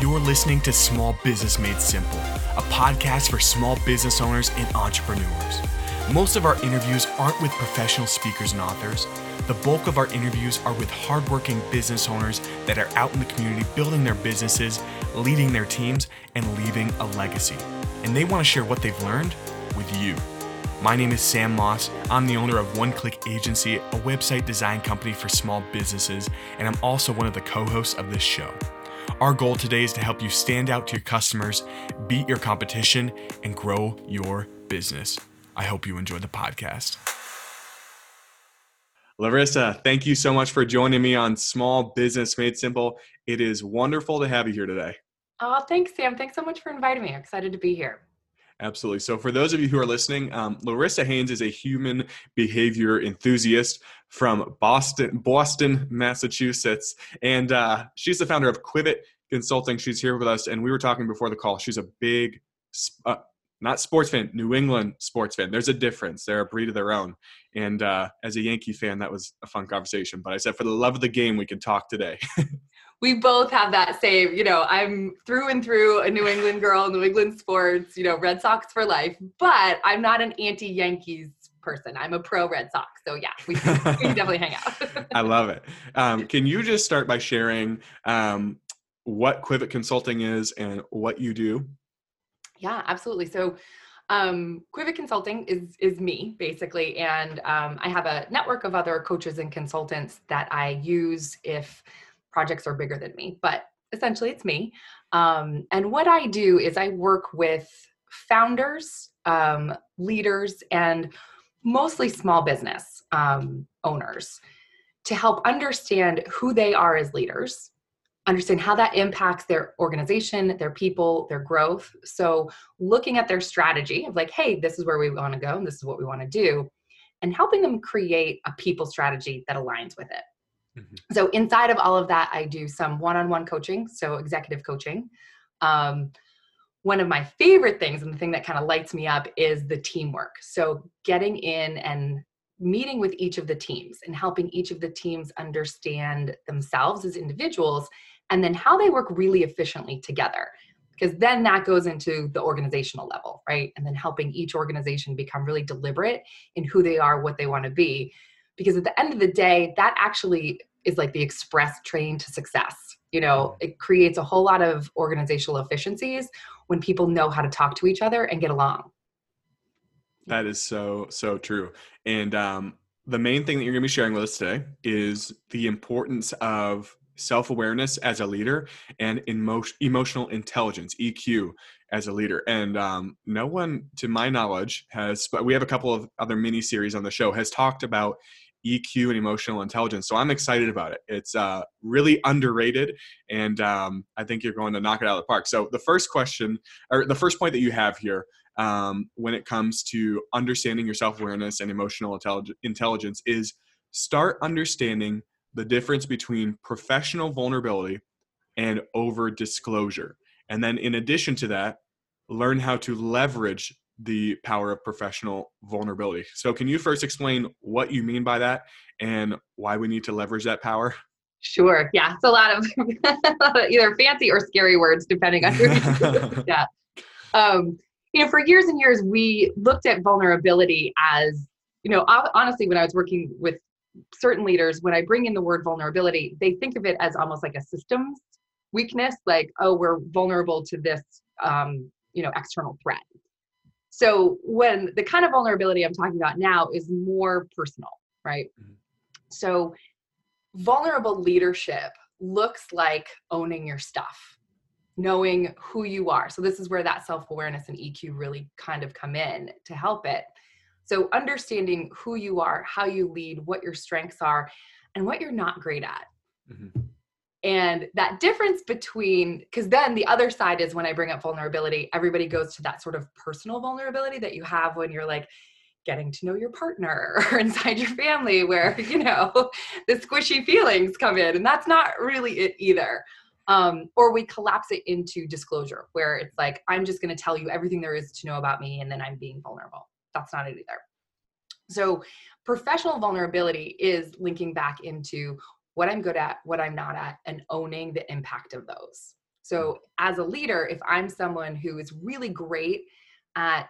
You're listening to Small Business Made Simple, a podcast for small business owners and entrepreneurs. Most of our interviews aren't with professional speakers and authors. The bulk of our interviews are with hardworking business owners that are out in the community building their businesses, leading their teams, and leaving a legacy. And they want to share what they've learned with you. My name is Sam Moss. I'm the owner of One Click Agency, a website design company for small businesses, and I'm also one of the co hosts of this show. Our goal today is to help you stand out to your customers, beat your competition, and grow your business. I hope you enjoy the podcast. Larissa, thank you so much for joining me on Small Business Made Simple. It is wonderful to have you here today. Oh, thanks, Sam. Thanks so much for inviting me. I'm excited to be here. Absolutely. So, for those of you who are listening, um, Larissa Haynes is a human behavior enthusiast from Boston, Boston, Massachusetts, and uh, she's the founder of Quivit Consulting. She's here with us, and we were talking before the call. She's a big, uh, not sports fan, New England sports fan. There's a difference. They're a breed of their own. And uh, as a Yankee fan, that was a fun conversation. But I said, for the love of the game, we can talk today. we both have that same, you know, I'm through and through a New England girl, New England sports, you know, Red Sox for life, but I'm not an anti Yankees person. I'm a pro Red Sox. So yeah, we, we can definitely hang out. I love it. Um, can you just start by sharing um, what Quivit Consulting is and what you do? Yeah, absolutely. So um, Quivit Consulting is is me basically, and um, I have a network of other coaches and consultants that I use if projects are bigger than me. But essentially, it's me. Um, and what I do is I work with founders, um, leaders, and mostly small business um, owners to help understand who they are as leaders understand how that impacts their organization, their people, their growth. So, looking at their strategy of like, hey, this is where we want to go, and this is what we want to do, and helping them create a people strategy that aligns with it. Mm-hmm. So, inside of all of that, I do some one on one coaching, so executive coaching. Um, one of my favorite things and the thing that kind of lights me up is the teamwork. So, getting in and meeting with each of the teams and helping each of the teams understand themselves as individuals and then how they work really efficiently together because then that goes into the organizational level right and then helping each organization become really deliberate in who they are what they want to be because at the end of the day that actually is like the express train to success you know it creates a whole lot of organizational efficiencies when people know how to talk to each other and get along that is so so true and um the main thing that you're going to be sharing with us today is the importance of self awareness as a leader and emo- emotional intelligence (EQ) as a leader. And um, no one, to my knowledge, has. But we have a couple of other mini series on the show has talked about EQ and emotional intelligence. So I'm excited about it. It's uh, really underrated, and um, I think you're going to knock it out of the park. So the first question, or the first point that you have here, um, when it comes to understanding your self awareness and emotional intelligence, is start understanding the difference between professional vulnerability and over disclosure. And then, in addition to that, learn how to leverage the power of professional vulnerability. So, can you first explain what you mean by that and why we need to leverage that power? Sure. Yeah, it's a lot of either fancy or scary words, depending on who. yeah. Um, you know, for years and years, we looked at vulnerability as, you know, honestly, when I was working with certain leaders, when I bring in the word vulnerability, they think of it as almost like a systems weakness, like, oh, we're vulnerable to this, um, you know, external threat. So when the kind of vulnerability I'm talking about now is more personal, right? Mm-hmm. So vulnerable leadership looks like owning your stuff knowing who you are. So this is where that self-awareness and EQ really kind of come in to help it. So, understanding who you are, how you lead, what your strengths are, and what you're not great at. Mm-hmm. And that difference between, because then the other side is when I bring up vulnerability, everybody goes to that sort of personal vulnerability that you have when you're like getting to know your partner or inside your family, where, you know, the squishy feelings come in. And that's not really it either. Um, or we collapse it into disclosure, where it's like, I'm just going to tell you everything there is to know about me, and then I'm being vulnerable that's not it either. So, professional vulnerability is linking back into what I'm good at, what I'm not at, and owning the impact of those. So, as a leader, if I'm someone who is really great at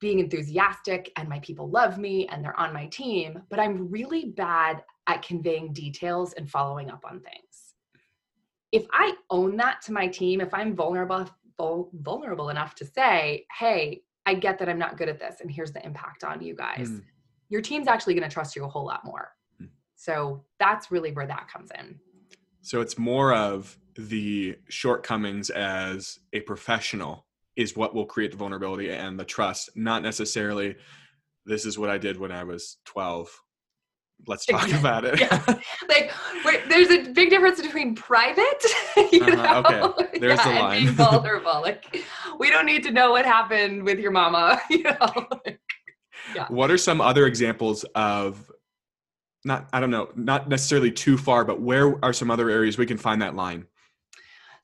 being enthusiastic and my people love me and they're on my team, but I'm really bad at conveying details and following up on things. If I own that to my team, if I'm vulnerable vulnerable enough to say, "Hey, I get that I'm not good at this and here's the impact on you guys." Mm. Your team's actually going to trust you a whole lot more. So, that's really where that comes in. So, it's more of the shortcomings as a professional is what will create the vulnerability and the trust, not necessarily this is what I did when I was 12. Let's talk about it. yeah. Like wait, there's a big difference between private, you uh-huh, know, okay. There's yeah, the line. and being vulnerable. like we don't need to know what happened with your mama, you know. yeah. What are some other examples of not I don't know, not necessarily too far, but where are some other areas we can find that line?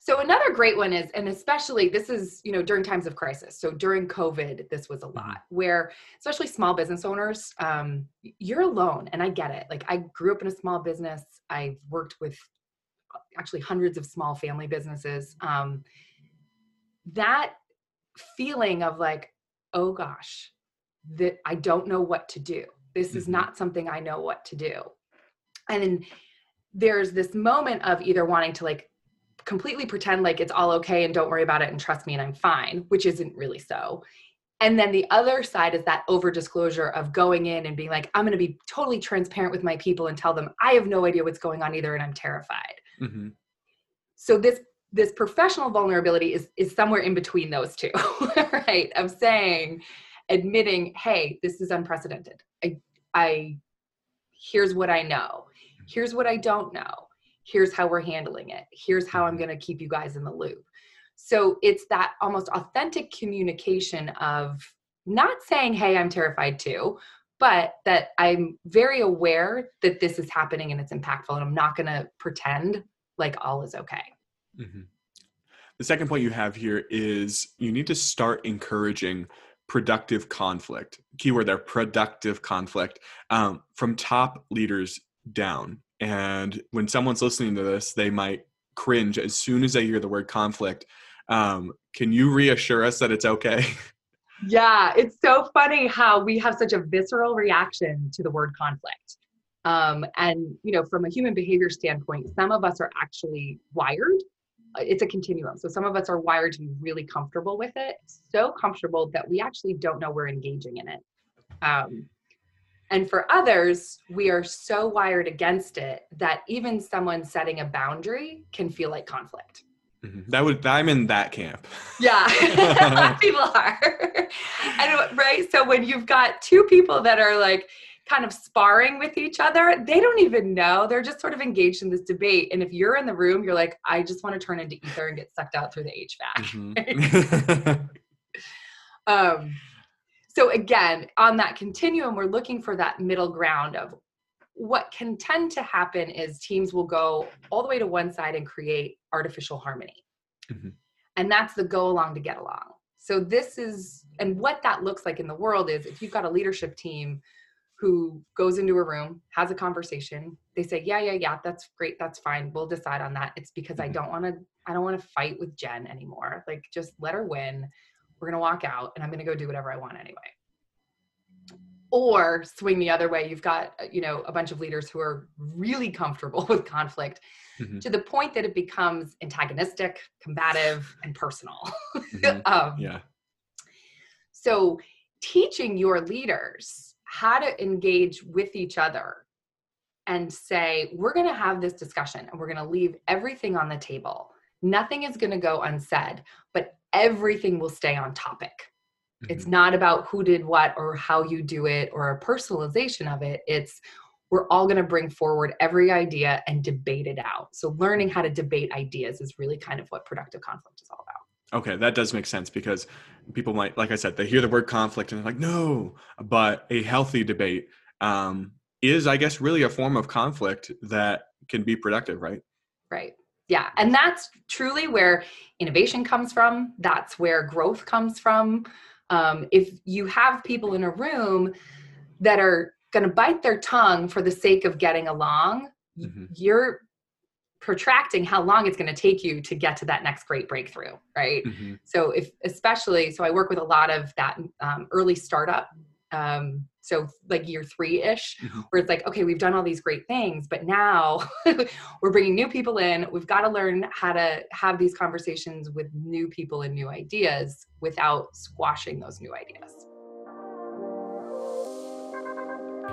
So another great one is, and especially this is, you know, during times of crisis. So during COVID, this was a mm-hmm. lot where, especially small business owners, um, you're alone, and I get it. Like I grew up in a small business. I've worked with uh, actually hundreds of small family businesses. Um, that feeling of like, oh gosh, that I don't know what to do. This mm-hmm. is not something I know what to do, and then there's this moment of either wanting to like completely pretend like it's all okay and don't worry about it and trust me and I'm fine, which isn't really so. And then the other side is that over disclosure of going in and being like, I'm going to be totally transparent with my people and tell them I have no idea what's going on either and I'm terrified. Mm-hmm. So this this professional vulnerability is is somewhere in between those two, right? Of saying, admitting, hey, this is unprecedented. I I here's what I know. Here's what I don't know here's how we're handling it here's how i'm mm-hmm. going to keep you guys in the loop so it's that almost authentic communication of not saying hey i'm terrified too but that i'm very aware that this is happening and it's impactful and i'm not going to pretend like all is okay mm-hmm. the second point you have here is you need to start encouraging productive conflict keyword there productive conflict um, from top leaders down and when someone's listening to this, they might cringe as soon as they hear the word conflict. Um, can you reassure us that it's okay? Yeah, it's so funny how we have such a visceral reaction to the word conflict. Um, and you know, from a human behavior standpoint, some of us are actually wired. It's a continuum. So some of us are wired to be really comfortable with it, so comfortable that we actually don't know we're engaging in it. Um, and for others, we are so wired against it that even someone setting a boundary can feel like conflict. Mm-hmm. That would I'm in that camp. Yeah, people are. and right, so when you've got two people that are like kind of sparring with each other, they don't even know. They're just sort of engaged in this debate. And if you're in the room, you're like, I just want to turn into ether and get sucked out through the HVAC. Mm-hmm. um, so again on that continuum we're looking for that middle ground of what can tend to happen is teams will go all the way to one side and create artificial harmony mm-hmm. and that's the go along to get along so this is and what that looks like in the world is if you've got a leadership team who goes into a room has a conversation they say yeah yeah yeah that's great that's fine we'll decide on that it's because mm-hmm. i don't want to i don't want to fight with jen anymore like just let her win we're going to walk out and i'm going to go do whatever i want anyway or swing the other way you've got uh, you know a bunch of leaders who are really comfortable with conflict mm-hmm. to the point that it becomes antagonistic combative and personal mm-hmm. um, yeah so teaching your leaders how to engage with each other and say we're going to have this discussion and we're going to leave everything on the table. Nothing is going to go unsaid but everything will stay on topic. Mm-hmm. it's not about who did what or how you do it or a personalization of it. It's we're all going to bring forward every idea and debate it out. So learning how to debate ideas is really kind of what productive conflict is all about okay that does make sense because people might like i said they hear the word conflict and they're like no but a healthy debate um, is i guess really a form of conflict that can be productive right? Right. Yeah and that's truly where innovation comes from. That's where growth comes from. Um, if you have people in a room that are going to bite their tongue for the sake of getting along mm-hmm. you're protracting how long it's going to take you to get to that next great breakthrough right mm-hmm. so if especially so i work with a lot of that um, early startup um, so like year three ish mm-hmm. where it's like okay we've done all these great things but now we're bringing new people in we've got to learn how to have these conversations with new people and new ideas without squashing those new ideas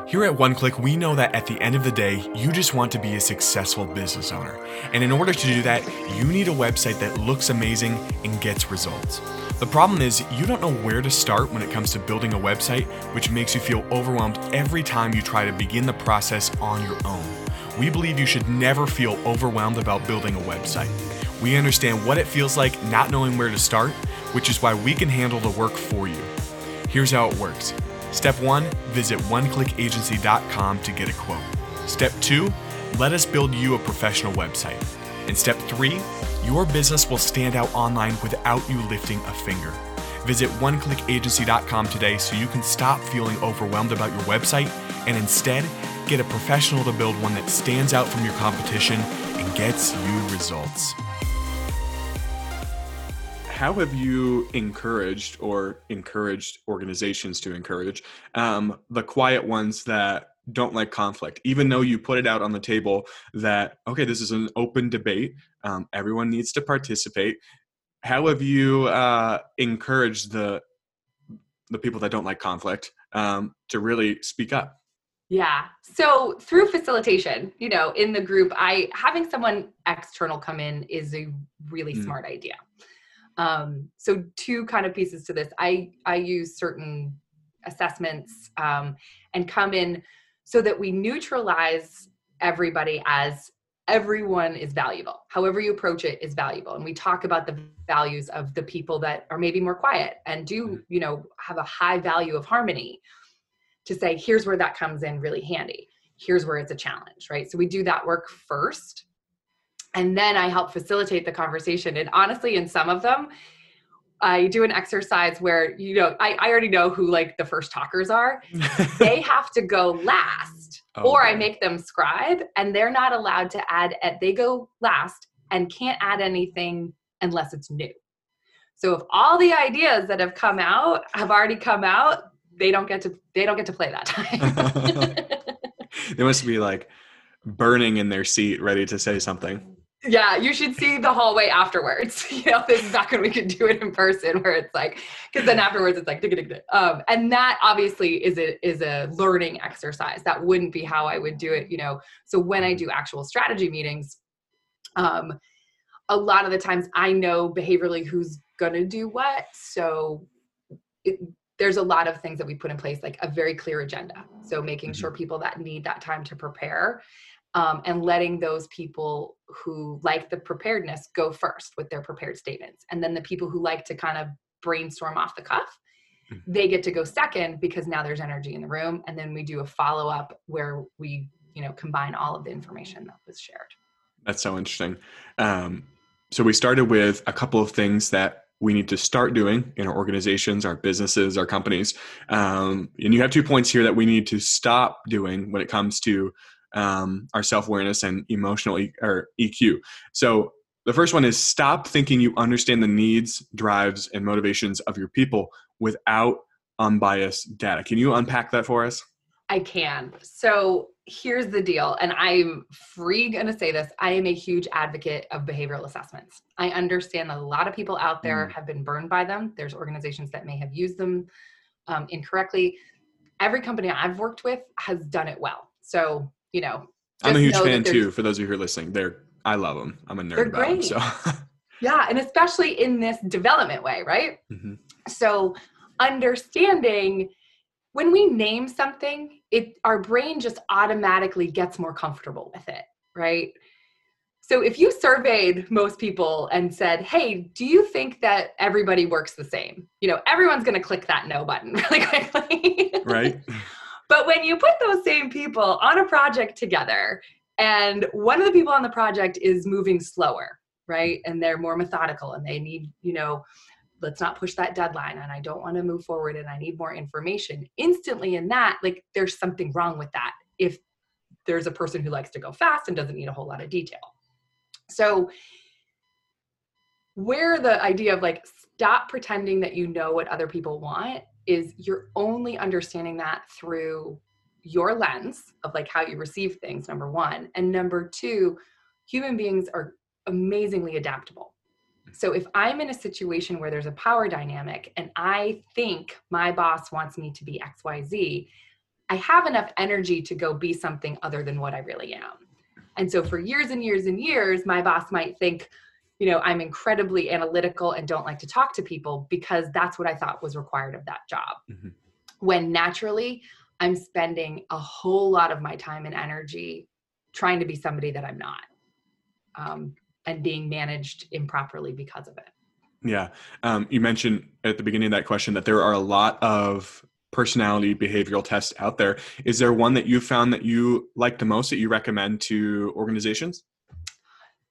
here at One Click, we know that at the end of the day, you just want to be a successful business owner. And in order to do that, you need a website that looks amazing and gets results. The problem is, you don't know where to start when it comes to building a website, which makes you feel overwhelmed every time you try to begin the process on your own. We believe you should never feel overwhelmed about building a website. We understand what it feels like not knowing where to start, which is why we can handle the work for you. Here's how it works Step one, visit oneclickagency.com to get a quote. Step two, let us build you a professional website. And step three, your business will stand out online without you lifting a finger. Visit oneclickagency.com today so you can stop feeling overwhelmed about your website and instead get a professional to build one that stands out from your competition and gets you results how have you encouraged or encouraged organizations to encourage um, the quiet ones that don't like conflict even though you put it out on the table that okay this is an open debate um, everyone needs to participate how have you uh, encouraged the the people that don't like conflict um, to really speak up yeah. So through facilitation, you know, in the group, I having someone external come in is a really mm. smart idea. Um, so two kind of pieces to this. I I use certain assessments um, and come in so that we neutralize everybody as everyone is valuable. However you approach it is valuable, and we talk about the values of the people that are maybe more quiet and do you know have a high value of harmony. To say here's where that comes in really handy. Here's where it's a challenge, right? So we do that work first and then I help facilitate the conversation. And honestly, in some of them, I do an exercise where, you know, I, I already know who like the first talkers are. they have to go last, oh, or I make them scribe, and they're not allowed to add, eh, they go last and can't add anything unless it's new. So if all the ideas that have come out have already come out, they don't get to they don't get to play that time. they must be like burning in their seat, ready to say something. Yeah, you should see the hallway afterwards. You know, this is back when we could do it in person, where it's like, because then afterwards it's like, um, and that obviously is a is a learning exercise. That wouldn't be how I would do it. You know, so when I do actual strategy meetings, um, a lot of the times I know behaviorally who's gonna do what. So it, there's a lot of things that we put in place, like a very clear agenda. So making mm-hmm. sure people that need that time to prepare um, and letting those people who like the preparedness go first with their prepared statements. And then the people who like to kind of brainstorm off the cuff, mm-hmm. they get to go second because now there's energy in the room. And then we do a follow up where we, you know, combine all of the information that was shared. That's so interesting. Um, so we started with a couple of things that we need to start doing in our organizations, our businesses, our companies. Um, and you have two points here that we need to stop doing when it comes to um, our self awareness and emotional e- or EQ. So the first one is stop thinking you understand the needs, drives, and motivations of your people without unbiased data. Can you unpack that for us? I can. So here's the deal, and I'm free to say this. I am a huge advocate of behavioral assessments. I understand that a lot of people out there mm. have been burned by them. There's organizations that may have used them um, incorrectly. Every company I've worked with has done it well. So you know. I'm a huge fan too. For those of you who are listening, they're I love them. I'm a nerd they're about great. them. So. yeah, and especially in this development way, right? Mm-hmm. So understanding when we name something, it our brain just automatically gets more comfortable with it, right? So if you surveyed most people and said, "Hey, do you think that everybody works the same?" You know, everyone's going to click that no button really quickly. right. But when you put those same people on a project together, and one of the people on the project is moving slower, right? And they're more methodical and they need, you know, let's not push that deadline and I don't want to move forward and I need more information. Instantly in that, like there's something wrong with that if there's a person who likes to go fast and doesn't need a whole lot of detail. So, where the idea of like stop pretending that you know what other people want is you're only understanding that through your lens of like how you receive things number 1 and number 2 human beings are amazingly adaptable. So if i'm in a situation where there's a power dynamic and i think my boss wants me to be xyz i have enough energy to go be something other than what i really am. And so for years and years and years my boss might think you know i'm incredibly analytical and don't like to talk to people because that's what i thought was required of that job. Mm-hmm. when naturally i'm spending a whole lot of my time and energy trying to be somebody that i'm not um, and being managed improperly because of it. Yeah. Um, you mentioned at the beginning of that question that there are a lot of personality behavioral tests out there. Is there one that you found that you like the most that you recommend to organizations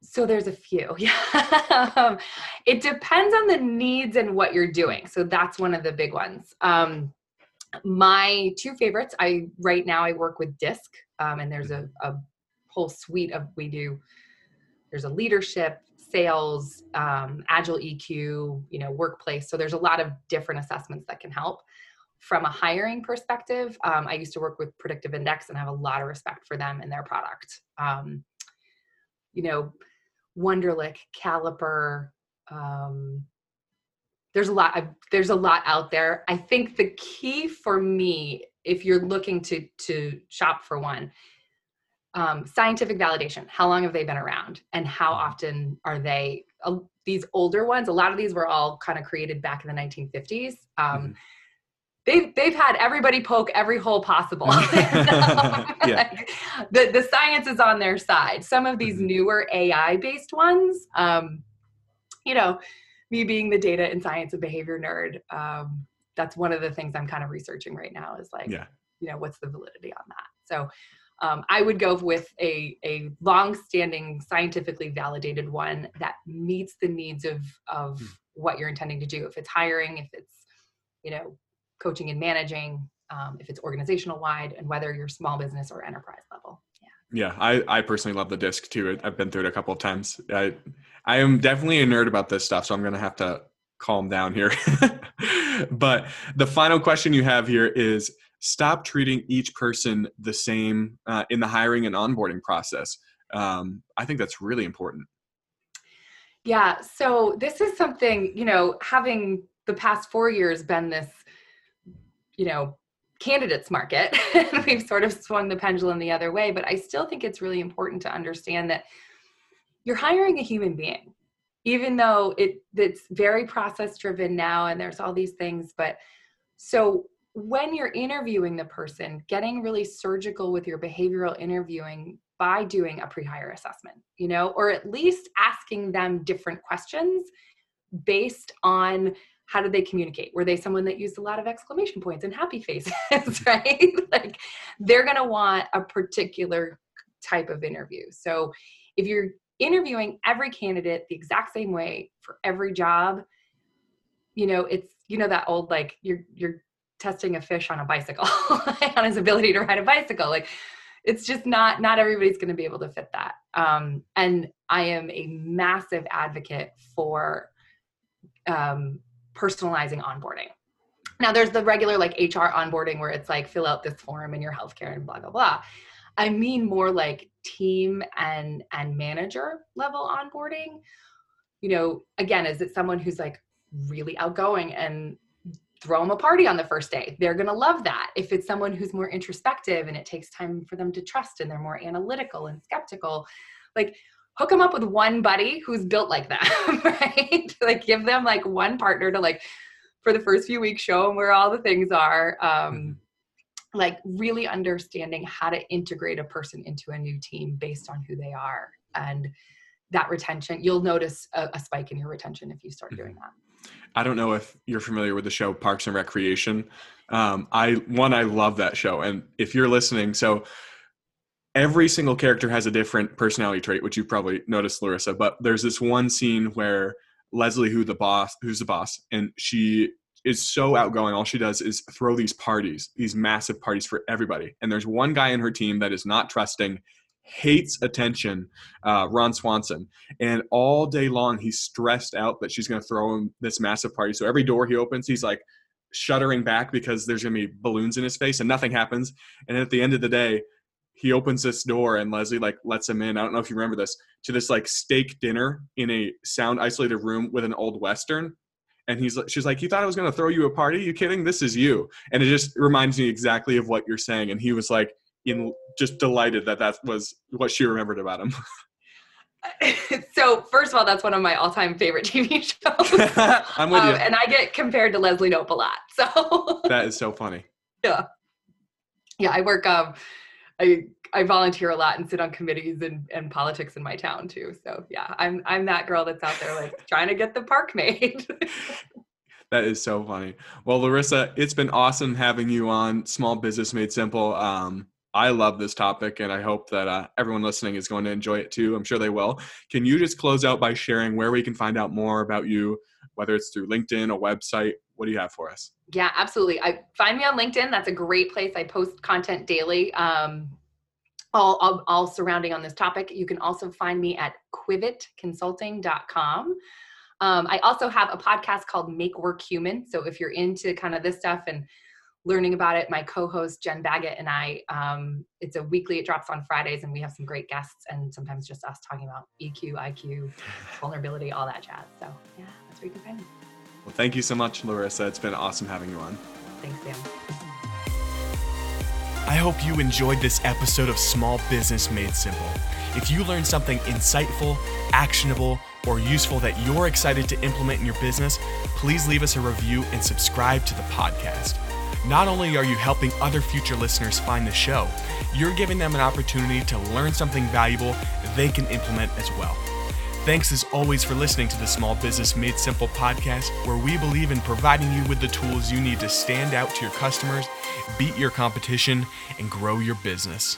so there's a few. Yeah. it depends on the needs and what you're doing. So that's one of the big ones. Um, my two favorites, I right now I work with DISC, um, and there's a, a, whole suite of we do. There's a leadership, sales, um, agile EQ, you know, workplace. So there's a lot of different assessments that can help. From a hiring perspective, um, I used to work with Predictive Index, and I have a lot of respect for them and their product. Um, you know, Wonderlic, Caliper. Um, there's a lot. there's a lot out there. I think the key for me, if you're looking to to shop for one, um, scientific validation. How long have they been around, and how mm-hmm. often are they? Uh, these older ones. A lot of these were all kind of created back in the 1950s. Um, mm-hmm they've they've had everybody poke every hole possible. yeah. the the science is on their side. Some of these mm-hmm. newer AI based ones, um, you know, me being the data and science and behavior nerd, um, that's one of the things I'm kind of researching right now. Is like, yeah. you know, what's the validity on that? So. Um, I would go with a, a long-standing, scientifically validated one that meets the needs of of mm. what you're intending to do. If it's hiring, if it's you know coaching and managing, um, if it's organizational wide, and whether you're small business or enterprise level. Yeah. Yeah, I, I personally love the DISC too. I've been through it a couple of times. I I am definitely a nerd about this stuff, so I'm gonna have to calm down here. but the final question you have here is stop treating each person the same uh, in the hiring and onboarding process. Um, I think that's really important. Yeah. So this is something, you know, having the past four years been this you know candidates market. We've sort of swung the pendulum the other way but i still think it's really important to understand that you're hiring a human being even though it it's very process driven now and there's all these things but so when you're interviewing the person getting really surgical with your behavioral interviewing by doing a pre-hire assessment you know or at least asking them different questions based on how did they communicate? Were they someone that used a lot of exclamation points and happy faces right? Like they're going to want a particular type of interview. So if you're interviewing every candidate the exact same way for every job you know it's you know that old like you're you're testing a fish on a bicycle on his ability to ride a bicycle. Like it's just not not everybody's going to be able to fit that. Um, and i am a massive advocate for um, personalizing onboarding. Now, there's the regular like HR onboarding where it's like fill out this form in your healthcare and blah blah blah. I mean more like team and and manager level onboarding. You know, again, is it someone who's like really outgoing and throw them a party on the first day? They're going to love that. If it's someone who's more introspective and it takes time for them to trust and they're more analytical and skeptical, like hook them up with one buddy who's built like that, right? like give them like one partner to like for the first few weeks show them where all the things are. Um, mm-hmm. Like really understanding how to integrate a person into a new team based on who they are and that retention. You'll notice a, a spike in your retention if you start mm-hmm. doing that. I don't know if you're familiar with the show Parks and Recreation. Um, I one I love that show, and if you're listening, so every single character has a different personality trait, which you probably noticed, Larissa. But there's this one scene where Leslie, who the boss, who's the boss, and she is so outgoing. All she does is throw these parties, these massive parties for everybody. And there's one guy in her team that is not trusting. hates attention, uh, Ron Swanson. And all day long, he's stressed out that she's going to throw him this massive party. So every door he opens, he's like shuddering back because there's going to be balloons in his face and nothing happens. And at the end of the day, he opens this door and Leslie like lets him in. I don't know if you remember this to this like steak dinner in a sound isolated room with an old western. And he's she's like, you thought I was going to throw you a party? You kidding? This is you. And it just reminds me exactly of what you're saying. And he was like, in just delighted that that was what she remembered about him. so first of all, that's one of my all-time favorite TV shows. I'm with um, you. And I get compared to Leslie Knope a lot. So that is so funny. Yeah. Yeah, I work um I I volunteer a lot and sit on committees and, and politics in my town too. So yeah, I'm I'm that girl that's out there like trying to get the park made. that is so funny. Well, Larissa, it's been awesome having you on Small Business Made Simple. Um, I love this topic, and I hope that uh, everyone listening is going to enjoy it too. I'm sure they will. Can you just close out by sharing where we can find out more about you, whether it's through LinkedIn, a website? What do you have for us? Yeah, absolutely. I find me on LinkedIn. That's a great place. I post content daily. Um, all, all, all surrounding on this topic. You can also find me at quivitconsulting.com. Um, I also have a podcast called Make Work Human. So if you're into kind of this stuff and learning about it. My co-host Jen Baggett and I, um, it's a weekly. It drops on Fridays, and we have some great guests, and sometimes just us talking about EQ, IQ, vulnerability, all that jazz. So yeah, that's where you can find me. Well, thank you so much, Larissa. It's been awesome having you on. Thanks, Sam. I hope you enjoyed this episode of Small Business Made Simple. If you learned something insightful, actionable, or useful that you're excited to implement in your business, please leave us a review and subscribe to the podcast. Not only are you helping other future listeners find the show, you're giving them an opportunity to learn something valuable they can implement as well. Thanks as always for listening to the Small Business Made Simple podcast, where we believe in providing you with the tools you need to stand out to your customers, beat your competition, and grow your business.